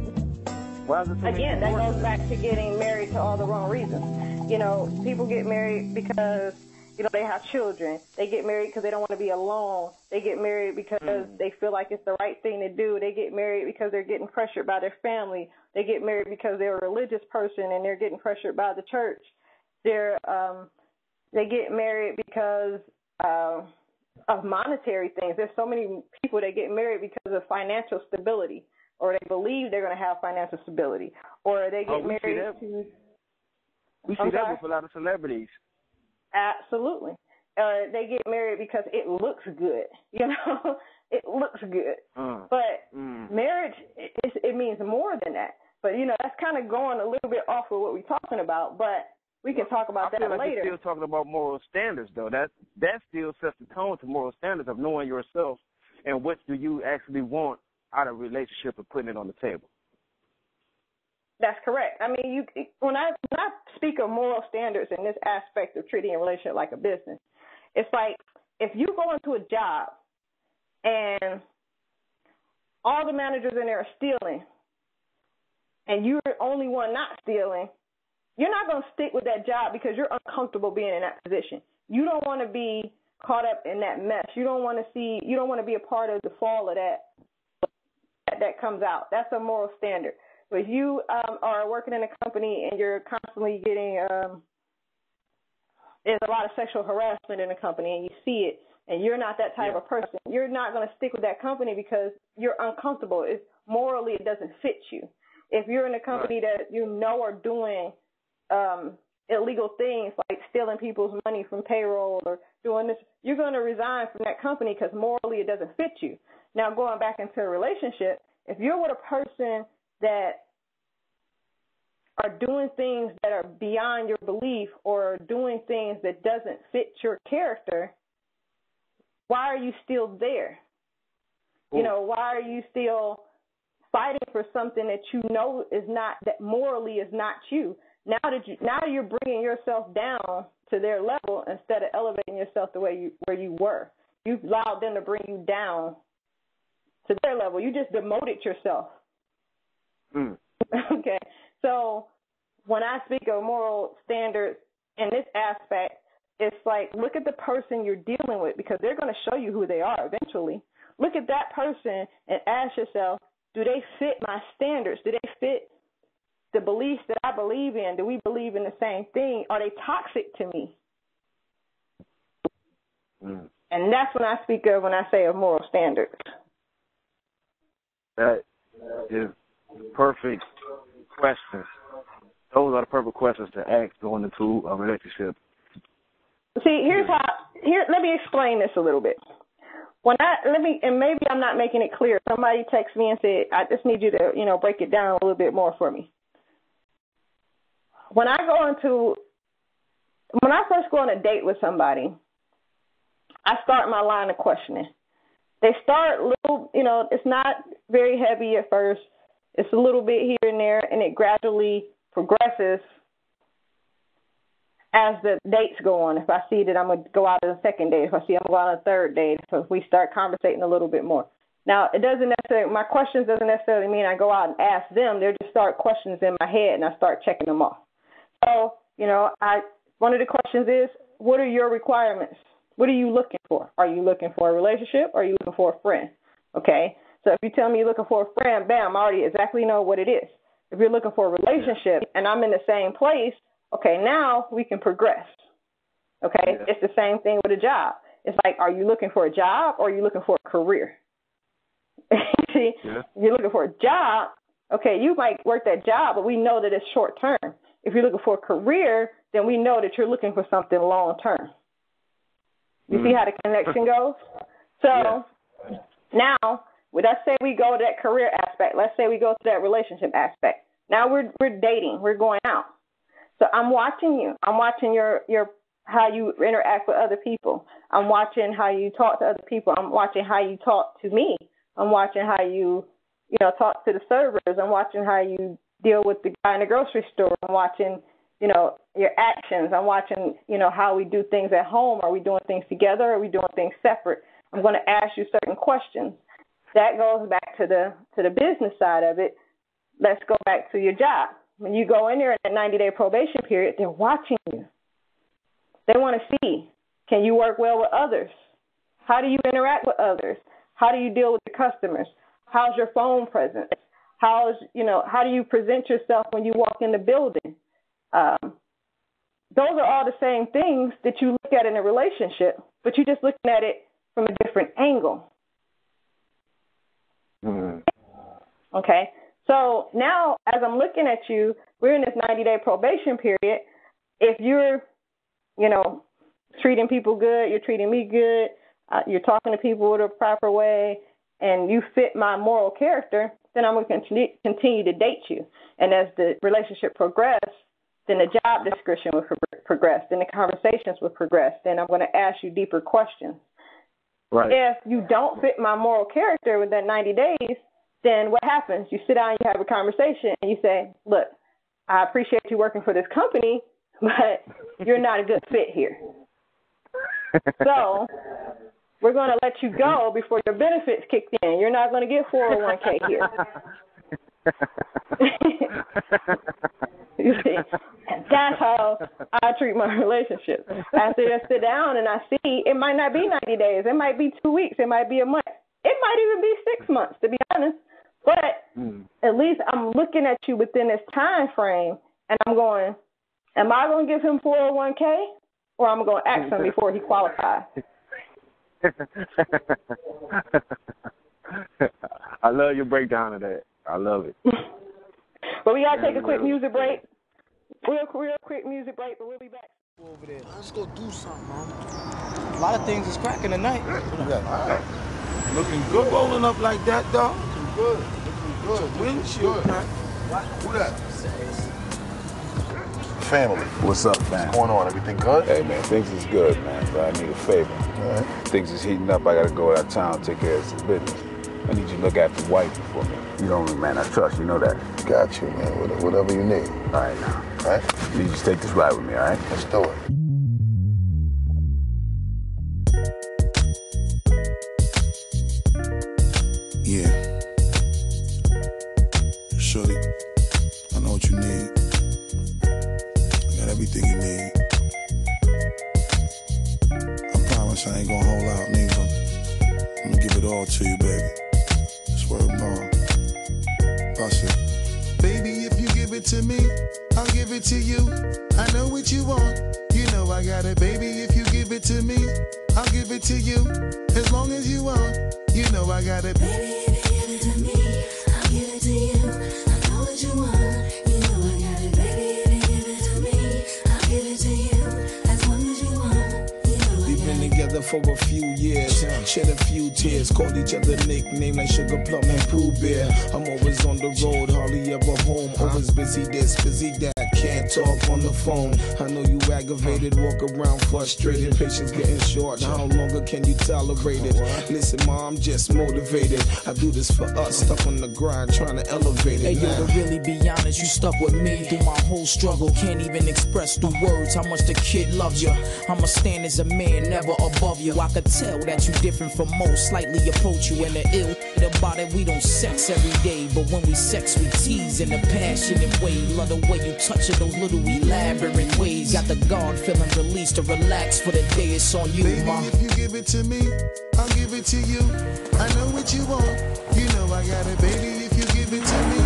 Why is there so again, that goes back to getting married to all the wrong reasons. You know, people get married because you know, they have children. They get married because they don't want to be alone. They get married because mm. they feel like it's the right thing to do. They get married because they're getting pressured by their family. They get married because they're a religious person and they're getting pressured by the church. They're um, they get married because uh, of monetary things. There's so many people that get married because of financial stability, or they believe they're going to have financial stability, or they get oh, married to. We see that with a lot of celebrities. Absolutely. Uh, they get married because it looks good. (laughs) You know, it looks good. Uh, but mm. marriage, it, it means more than that. But you know, that's kind of going a little bit off of what we're talking about. But we can talk about I that like later. You're still talking about moral standards, though. That that still sets the tone to moral standards of knowing yourself and what do you actually want out of a relationship and putting it on the table. That's correct. I mean, you when I when I speak of moral standards in this aspect of treating a relationship like a business, it's like if you go into a job and all the managers in there are stealing, and you're the only one not stealing, you're not going to stick with that job because you're uncomfortable being in that position. You don't want to be caught up in that mess. You don't want to see. You don't want to be a part of the fall of that that, comes out. That's a moral standard. But if you um, are working in a company and you're constantly getting um, there's a lot of sexual harassment in a company and you see it and you're not that type yeah. of person, you're not going to stick with that company because you're uncomfortable. It's morally it doesn't fit you. If you're in a company right. that you know are doing um, illegal things like stealing people's money from payroll or doing this, you're going to resign from that company because morally it doesn't fit you. Now, going back into a relationship, if you're with a person that are doing things that are beyond your belief or doing things that doesn't fit your character, why are you still there? You know, why are you still fighting for something that you know is not that morally is not you? Now that you now you're bringing yourself down to their level instead of elevating yourself the way you where you were. You've allowed them to bring you down to their level. You just demoted yourself. Mm. (laughs) okay. So when I speak of moral standards in this aspect, it's like look at the person you're dealing with because they're going to show you who they are eventually. Look at that person and ask yourself, do they fit my standards? Do they fit the beliefs that I believe in? Do we believe in the same thing? Are they toxic to me? Mm. And that's when I speak of when I say of moral standards. That is perfect questions. Those are the perfect questions to ask going into a relationship. See, here's how. Here, let me explain this a little bit. When I let me, and maybe I'm not making it clear. Somebody texts me and said, "I just need you to, you know, break it down a little bit more for me." When I go into, when I first go on a date with somebody, I start my line of questioning. They start little, you know, it's not very heavy at first. It's a little bit here and there, and it gradually progresses as the dates go on. If I see that I'm going to go out on the second date, if I see I'm going on a third date, if we start conversating a little bit more. Now, it doesn't necessarily, my questions doesn't necessarily mean I go out and ask them. They're just start questions in my head, and I start checking them off. So, you know, I one of the questions is, what are your requirements? What are you looking for? Are you looking for a relationship? Or are you looking for a friend? Okay. So if you tell me you're looking for a friend, bam, I already exactly know what it is. If you're looking for a relationship and I'm in the same place, okay, now we can progress. Okay, yeah. it's the same thing with a job. It's like, are you looking for a job or are you looking for a career? (laughs) See, yeah. if you're looking for a job, okay, you might work that job, but we know that it's short term. If you're looking for a career, then we know that you're looking for something long term. You mm. see how the connection goes? So yeah. now let's say we go to that career aspect. Let's say we go to that relationship aspect. Now we're we're dating. We're going out. So I'm watching you. I'm watching your your how you interact with other people. I'm watching how you talk to other people. I'm watching how you talk to me. I'm watching how you you know talk to the servers. I'm watching how you deal with the guy in the grocery store. I'm watching you know your actions. I'm watching you know how we do things at home. Are we doing things together? Are we doing things separate? I'm going to ask you certain questions that goes back to the to the business side of it. Let's go back to your job. When you go in there in that 90 day probation period, they're watching you. They want to see Can you work well with others? How do you interact with others? How do you deal with the customers? How's your phone presence? How's you know how do you present yourself when you walk in the building? Um, those are all the same things that you look at in a relationship, but you're just looking at it from a different angle. Mm-hmm. Okay, so now as I'm looking at you, we're in this 90 day probation period. If you're, you know, treating people good, you're treating me good, uh, you're talking to people the proper way, and you fit my moral character, then I'm going to continue to date you. And as the relationship progresses, then the job description will pro- progress, then the conversations will progress, then I'm going to ask you deeper questions. Right. If you don't fit my moral character within 90 days, then what happens? You sit down, you have a conversation, and you say, Look, I appreciate you working for this company, (laughs) but you're not a good fit here. (laughs) so we're going to let you go before your benefits kick in. You're not going to get 401k here. you (laughs) see, that's how I treat my relationship. I sit and sit down and I see it might not be 90 days. It might be two weeks. It might be a month. It might even be six months, to be honest. But mm. at least I'm looking at you within this time frame, and I'm going, am I going to give him 401k, or I'm going to ask him before he qualifies? (laughs) I love your breakdown of that. I love it. but we gotta take a quick music break. Real, real quick music break, but we'll be back. Over there. Let's go do something, man. A lot of things is cracking tonight. Yeah. Looking good rolling up like that, dog. Looking good. Looking good. Windshield crack. Who that? Family. What's up, man? What's going on? Everything good? Hey, man, things is good, man. But I need a favor. Right. Things is heating up. I gotta go out of town, take care of some business. I need you to look after wife for me. You don't, man. I trust you. Know that. Got you, man. Whatever you need. All right, now. All right? You just take this ride with me, all right? Let's do it. I'm gonna give it all to you, baby. Swear bond. Bust it. Baby, if you give it to me, I'll give it to you. I know what you want. You know I got it, baby. If you give it to me, I'll give it to you. As long as you want, you know I got it. Baby, if you give it to me, I'll give it to you. I know what you want. Together for a few years, shed a few tears, called each other nicknames like Sugar Plum and Pooh Bear. I'm always on the road, hardly ever home. Always busy this, busy that. Can't talk on the phone. I know you aggravated, walk around frustrated. Patience getting short. How longer can you tolerate it? Listen, mom, I'm just motivated. I do this for us, stuck on the grind, trying to elevate it. Hey, yo, to really be honest, you stuck with me through my whole struggle. Can't even express through words how much the kid loves you. I'ma stand as a man, never above you. I could tell that you different from most, slightly approach you in the ill. About it, we don't sex every day, but when we sex, we tease in a passionate way. Love the way you touch it, those little elaborate ways. Got the guard feeling released to relax for the day. It's on you, Baby, ma. if you give it to me, I'll give it to you. I know what you want. You know I got it, baby. If you give it to me,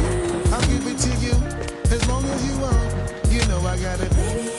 I'll give it to you. As long as you want, you know I got it. Baby,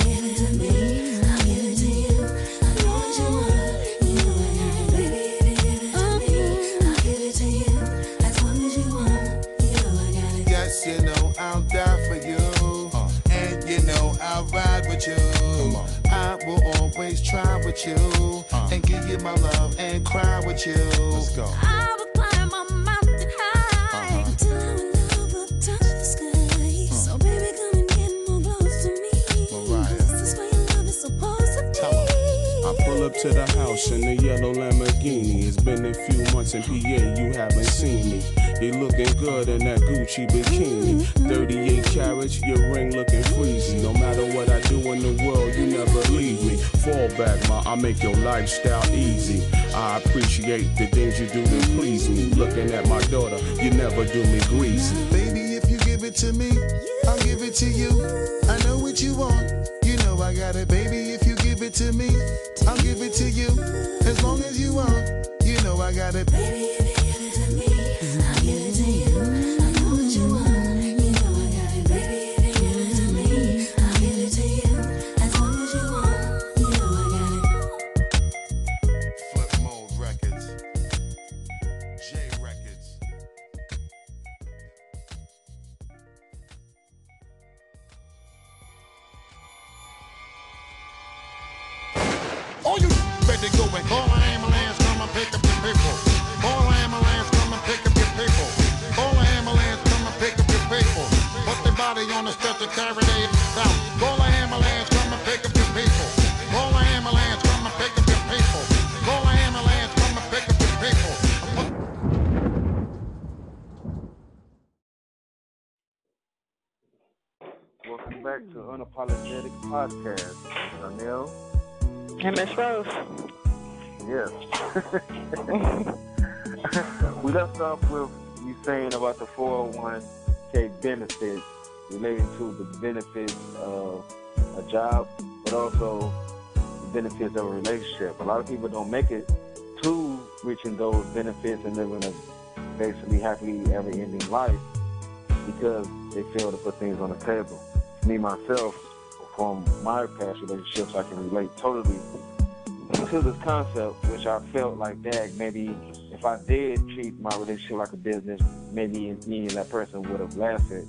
With you. And give you my love and cry with you. Let's go. I would climb a mountain high till our love will touch the sky. Hmm. So baby, come and get more close to me. This is where your love is supposed to be. I pull up to the house in the yellow Lamborghini. It's been a few months in PA, you haven't seen me. You looking good in that Gucci bikini. 38 carats, your ring looking freezy. No matter what I do in the world, you never leave me. Fall back, ma, I make your lifestyle easy. I appreciate the things you do to please me. Looking at my daughter, you never do me greasy. Baby, if you give it to me, I'll give it to you. I know what you want. You know I got it, baby. If you give it to me, I'll give it to you. As long as you want, you know I got it. Baby, Flip Podcast. Danielle. And Miss Rose. Yes. (laughs) we left off with you saying about the 401k benefits relating to the benefits of a job, but also the benefits of a relationship. A lot of people don't make it to reaching those benefits and living a basically happily ever ending life because they fail to put things on the table. Me myself, from my past relationships, I can relate totally to this concept, which I felt like, that maybe if I did treat my relationship like a business, maybe me and that person would have lasted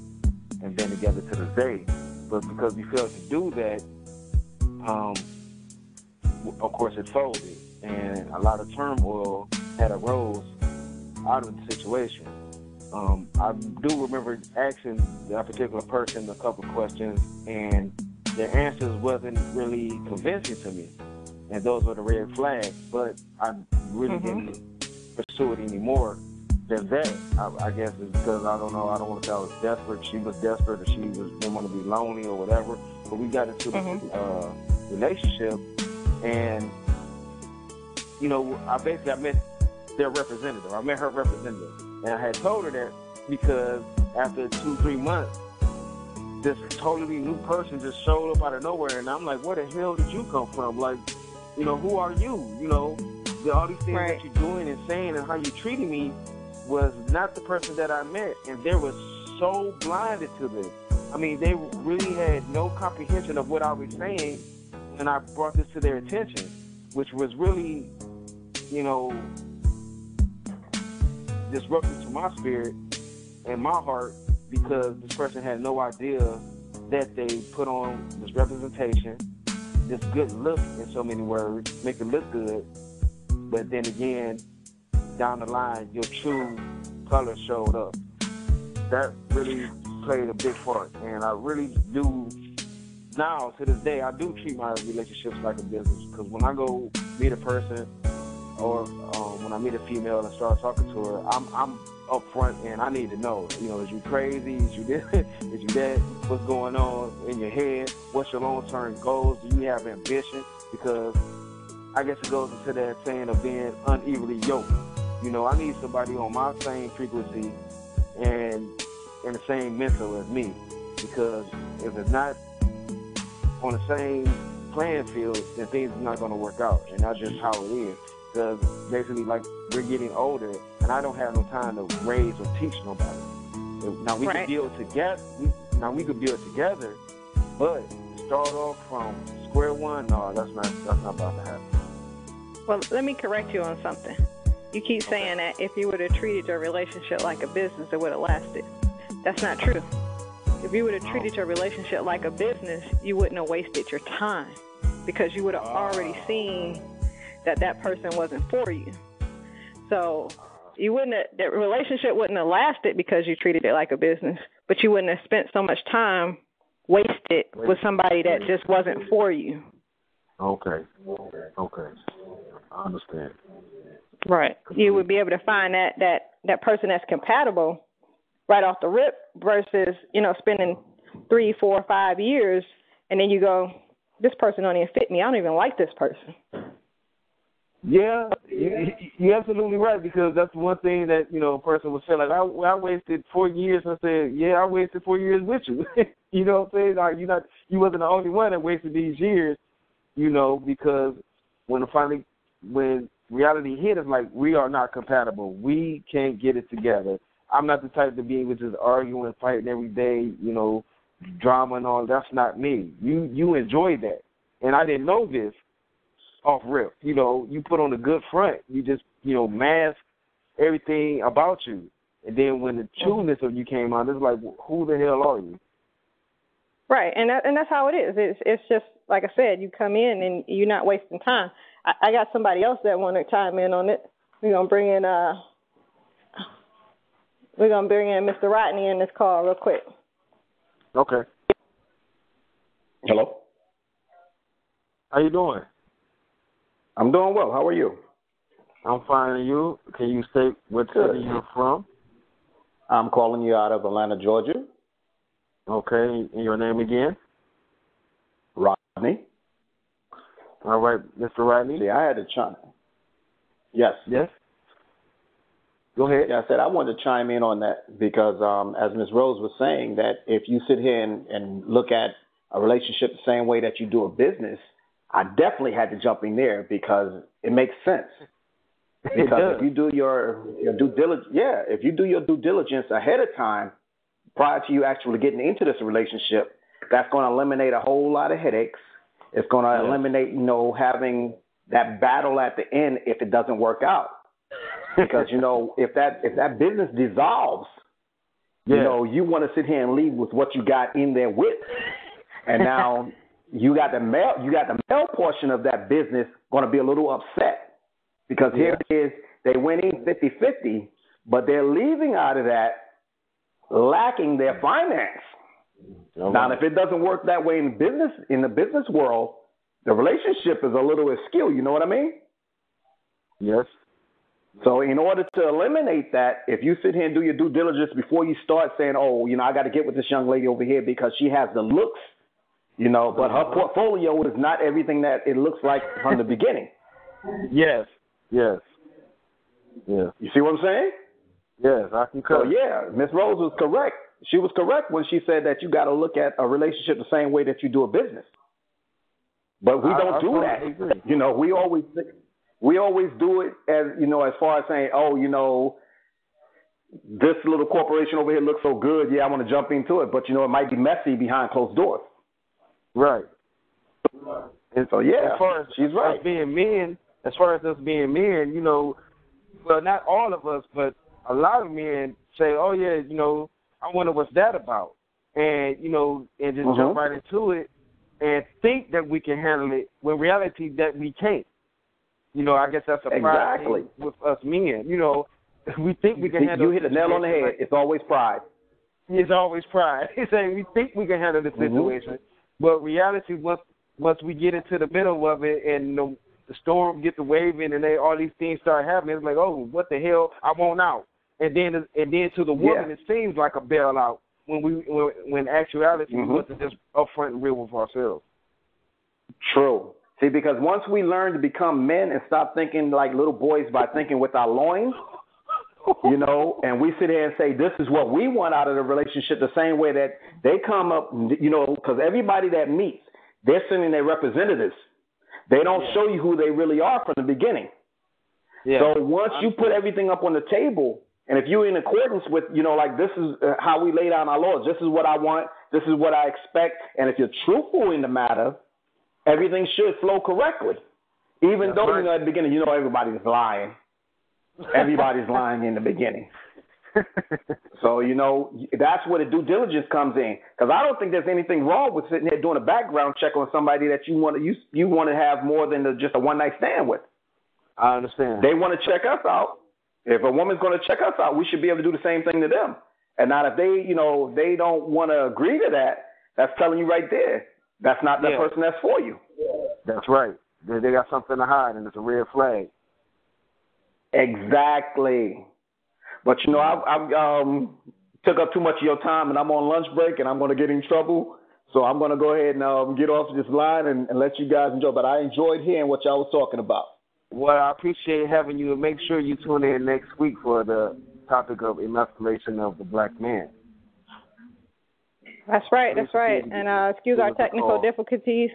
and been together to this day. But because we failed to do that, um, of course it folded, and a lot of turmoil had arose out of the situation. Um, I do remember asking that particular person a couple questions, and their answers wasn't really convincing to me, and those were the red flags. But I really didn't pursue it anymore than that. I, I guess it's because I don't know. I don't want to say I was desperate. She was desperate, or she was didn't want to be lonely, or whatever. But we got into the uh, relationship, and you know, I basically I met their representative. I met her representative, and I had told her that because after two, three months, this totally new person just showed up out of nowhere, and I'm like, where the hell did you come from? Like, you know, who are you? You know, the, all these things that you're doing and saying and how you're treating me was not the person that I met, and they were so blinded to this. I mean, they really had no comprehension of what I was saying when I brought this to their attention, which was really, you know, disruptive to my spirit and my heart because this person had no idea that they put on this representation, this good look in so many words, make it look good, but then again, down the line, your true color showed up. That really played a big part, and I really do now to this day I do treat my relationships like a business. Because when I go meet a person or um, when I meet a female and start talking to her, I'm I'm upfront and I need to know. You know, is you crazy? Is you this? (laughs) is you that? What's going on in your head? What's your long term goals? Do you have ambition? Because I guess it goes into that saying of being unevenly yoked. You know, I need somebody on my same frequency and in the same mental as me. Because if it's not on the same playing field, then things are not going to work out. And that's just how it is. because basically, like we're getting older, and I don't have no time to raise or teach nobody. Now we Right. could build together. Now we could build together, but start off from square one. No, that's not that's not about to happen. Well, let me correct you on something. You keep saying that if you would have treated your relationship like a business, it would have lasted. That's not true. If you would have treated your relationship like a business, you wouldn't have wasted your time because you would have already ah. seen that that person wasn't for you. So you wouldn't have, that relationship wouldn't have lasted because you treated it like a business, but you wouldn't have spent so much time wasted with somebody that just wasn't for you. Okay. Okay. I understand. Right. You would be able to find that that that person that's compatible right off the rip versus you know spending three, four, five years, and then you go, this person don't even fit me. I don't even like this person. Yeah, you, you're absolutely right because that's one thing that you know a person would say like I, I wasted four years. I said, yeah, I wasted four years with you. (laughs) you know what I'm saying? Like you not you wasn't the only one that wasted these years. You know because when finally when reality hit, it's like we are not compatible. We can't get it together. I'm not the type to be able to just argue and fight every day. You know, drama and all. That's not me. You you enjoy that, and I didn't know this off rip. You know, you put on a good front. You just, you know, mask everything about you. And then when the trueness of you came out, it's like, who the hell are you? Right, and that, and that's how it is. It's it's just like I said, you come in and you're not wasting time. I, I got somebody else that want to chime in on it. We're gonna bring in uh, we're gonna bring in Mr. Rodney in this call real quick. Okay. Hello. How you doing? I'm doing well. How are you? I'm fine. And you? Can you say what Good. city you're from? I'm calling you out of Atlanta, Georgia. Okay. And your name again? Rodney. All right, Mr. Rodney. See, I had to chime. Yes. Yes. Go ahead. Yeah, I said I wanted to chime in on that because, um, as Ms. Rose was saying, that if you sit here and, and look at a relationship the same way that you do a business, I definitely had to jump in there because it makes sense. Because if you do your your due diligence, yeah, if you do your due diligence ahead of time, prior to you actually getting into this relationship, that's going to eliminate a whole lot of headaches. It's going to eliminate, you know, having that battle at the end if it doesn't work out. Because you know, if that if that business dissolves, you know, you want to sit here and leave with what you got in there with, and now you got the male you got the male portion of that business going to be a little upset because here it is they went in 50-50, but they're leaving out of that lacking their finance. Oh, now, if it doesn't work that way in business in the business world, the relationship is a little askew. You know what I mean? Yes. So, in order to eliminate that, if you sit here and do your due diligence before you start saying, "Oh, you know, I got to get with this young lady over here because she has the looks," you know, but her portfolio is not everything that it looks like from the beginning. (laughs) Yes. Yes. Yeah. You see what I'm saying? Yes, I concur. So yeah, Miss Rose was correct. She was correct when she said that you got to look at a relationship the same way that you do a business. But we I- don't I do totally that. agree. You know, we always we always do it as you know, as far as saying, oh, you know, this little corporation over here looks so good. Yeah, I want to jump into it, but you know, it might be messy behind closed doors. Right. And So yeah, as far as she's right. us being men, as far as us being men, you know, well, not all of us, but a lot of men say, "Oh yeah, you know, I wonder what's that about," and you know, and just jump Mhm. right into it and think that we can handle it when reality that we can't. You know, I guess that's a pride Exactly. with us men. You know, (laughs) we think we can You- handle. you hit the nail on the head. It's always pride. it's always pride. (laughs) He's saying we think we can handle the Mhm. situation, but reality once once we get into the middle of it and the, the storm gets waving and they all these things start happening, it's like, oh, what the hell? I want out. And then and then to the woman, Yeah. it seems like a bailout when we when, when actuality Mhm. we wasn't just upfront and real with ourselves. True. See, because once we learn to become men and stop thinking like little boys by thinking with our loins, you know, and we sit here and say, this is what we want out of the relationship, the same way that they come up, you know, because everybody that meets, they're sending their representatives. They don't show you who they really are from the beginning. Yeah. So once you put everything up on the table, and if you're in accordance with, you know, like this is uh, how we lay down our laws. This is what I want. This is what I expect. And if you're truthful in the matter, everything should flow correctly. Even That's though right. you know at the beginning, you know everybody's lying. Everybody's lying in the beginning. (laughs) So you know that's where the due diligence comes in. Because I don't think there's anything wrong with sitting there doing a background check on somebody that you want to you you want to have more than the, just a one night stand with. I understand. They want to check us out. If a woman's going to check us out, we should be able to do the same thing to them. And not if they you know they don't want to agree to that. That's telling you right there. That's not the Yeah. person that's for you. That's right. They, they got something to hide, and it's a red flag. Exactly. But you know, I've, I've um, took up too much of your time, and I'm on lunch break, and I'm going to get in trouble. So I'm going to go ahead and um, get off this line and, and let you guys enjoy. But I enjoyed hearing what y'all was talking about. Well, I appreciate having you. Make sure you tune in next week for the topic of emasculation of the black man. That's right. That's right. And uh, excuse our technical difficulties.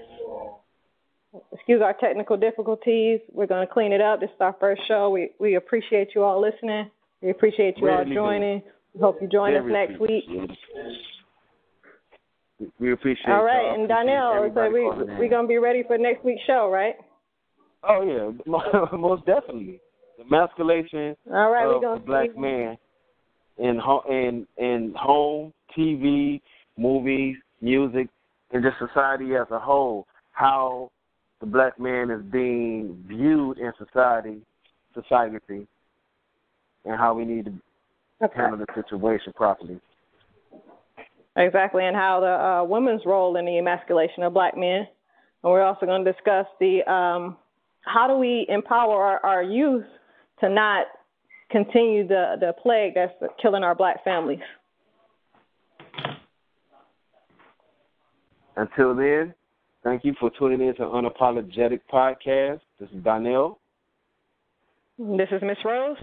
Excuse our technical difficulties. We're going to clean it up. This is our first show. We we appreciate you all listening. We appreciate you all joining. We hope you join us next week. We appreciate. All right, and Donnell, so we we're gonna be ready for next week's show, right? Oh yeah, (laughs) most definitely. The emasculation All right, of the black man in ho- in in home, TV, movies, music, and just society as a whole. How the black man is being viewed in society, society, and how we need to Okay. handle the situation properly. Exactly, and how the uh, women's role in the emasculation of black men. And we're also going to discuss the um, how do we empower our, our youth to not continue the, the plague that's killing our black families. Until then, thank you for tuning in to Unapologetic Podcast. This is Donnell. This is Miss Rose.